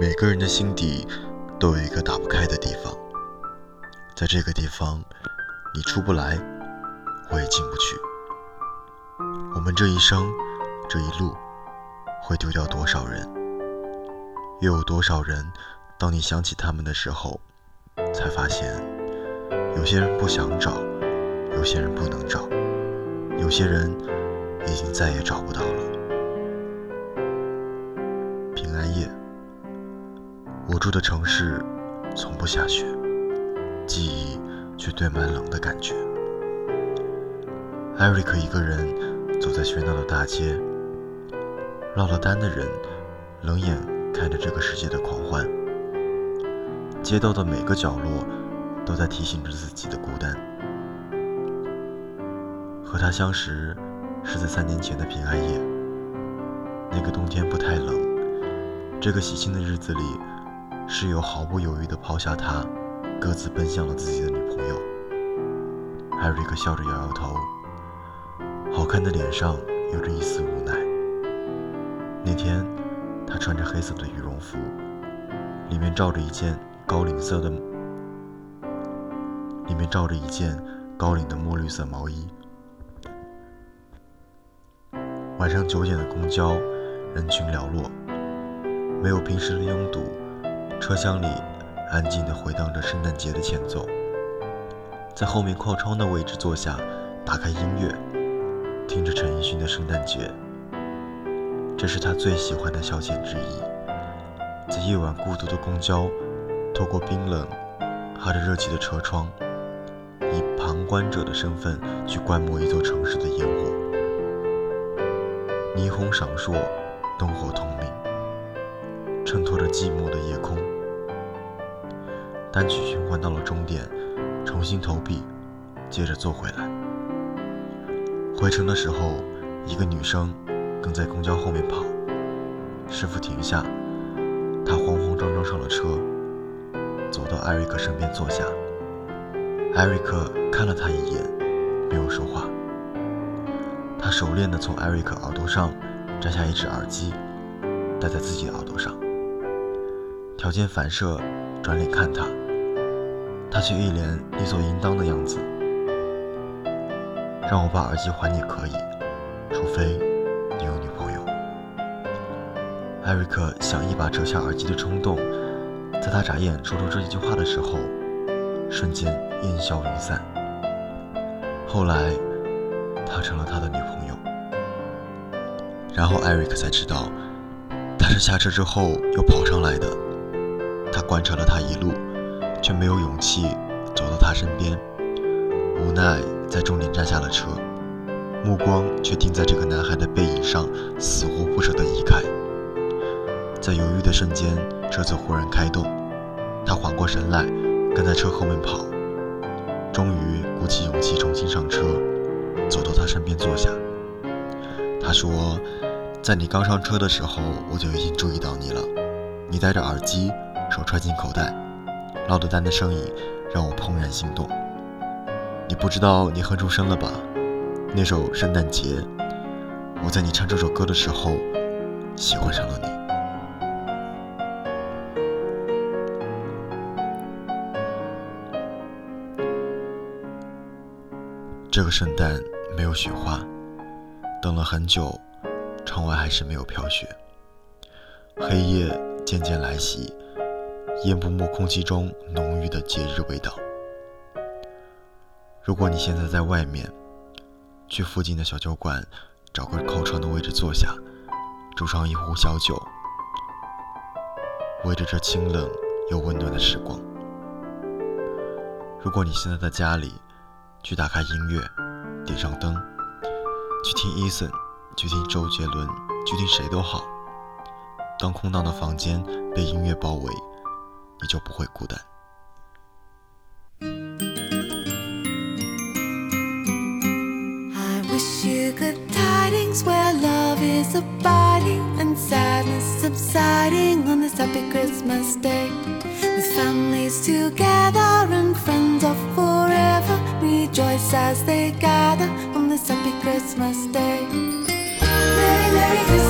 每个人的心底都有一个打不开的地方，在这个地方，你出不来，我也进不去。我们这一生，这一路，会丢掉多少人？又有多少人，当你想起他们的时候，才发现，有些人不想找，有些人不能找，有些人已经再也找不到了。平安夜。我住的城市从不下雪，记忆却堆满冷的感觉。艾瑞克一个人走在喧闹的大街，落了单的人冷眼看着这个世界的狂欢。街道的每个角落都在提醒着自己的孤单。和他相识是在三年前的平安夜，那个冬天不太冷，这个喜庆的日子里。室友毫不犹豫地抛下他，各自奔向了自己的女朋友。艾瑞克笑着摇摇头，好看的脸上有着一丝无奈。那天，他穿着黑色的羽绒服，里面罩着一件高领色的，里面罩着一件高领的墨绿色毛衣。晚上九点的公交，人群寥落，没有平时的拥堵。车厢里安静地回荡着圣诞节的前奏，在后面靠窗的位置坐下，打开音乐，听着陈奕迅的《圣诞节》，这是他最喜欢的消遣之一。在夜晚孤独的公交，透过冰冷、哈着热气的车窗，以旁观者的身份去观摩一座城市的烟火，霓虹闪烁，灯火通明。衬托着寂寞的夜空。单曲循环到了终点，重新投币，接着坐回来。回程的时候，一个女生跟在公交后面跑。师傅停下，她慌慌张张上了车，走到艾瑞克身边坐下。艾瑞克看了她一眼，没有说话。他熟练地从艾瑞克耳朵上摘下一只耳机，戴在自己的耳朵上。条件反射，转脸看他，他却一脸理所应当的样子。让我把耳机还你可以，除非你有女朋友。艾瑞克想一把扯下耳机的冲动，在他眨眼说出这一句话的时候，瞬间烟消云散。后来，他成了他的女朋友。然后艾瑞克才知道，他是下车之后又跑上来的。他观察了他一路，却没有勇气走到他身边，无奈在终点站下了车，目光却定在这个男孩的背影上，死活不舍得移开。在犹豫的瞬间，车子忽然开动，他缓过神来，跟在车后面跑，终于鼓起勇气重新上车，走到他身边坐下。他说：“在你刚上车的时候，我就已经注意到你了，你戴着耳机。”手揣进口袋，落的单的声音让我怦然心动。你不知道你哼出声了吧？那首《圣诞节》，我在你唱这首歌的时候喜欢上了你。这个圣诞没有雪花，等了很久，窗外还是没有飘雪。黑夜渐渐来袭。淹不没空气中浓郁的节日味道。如果你现在在外面，去附近的小酒馆，找个靠窗的位置坐下，煮上一壶小酒，围着这清冷又温暖的时光。如果你现在在家里，去打开音乐，点上灯，去听 Eason，去听周杰伦，去听谁都好。当空荡的房间被音乐包围。你就不会孤单。I wish you good tidings where love is abiding and sadness subsiding on this happy Christmas day. With families together and friends of four. rejoice as they gather on this happy Christmas day. Merry, Merry Christmas.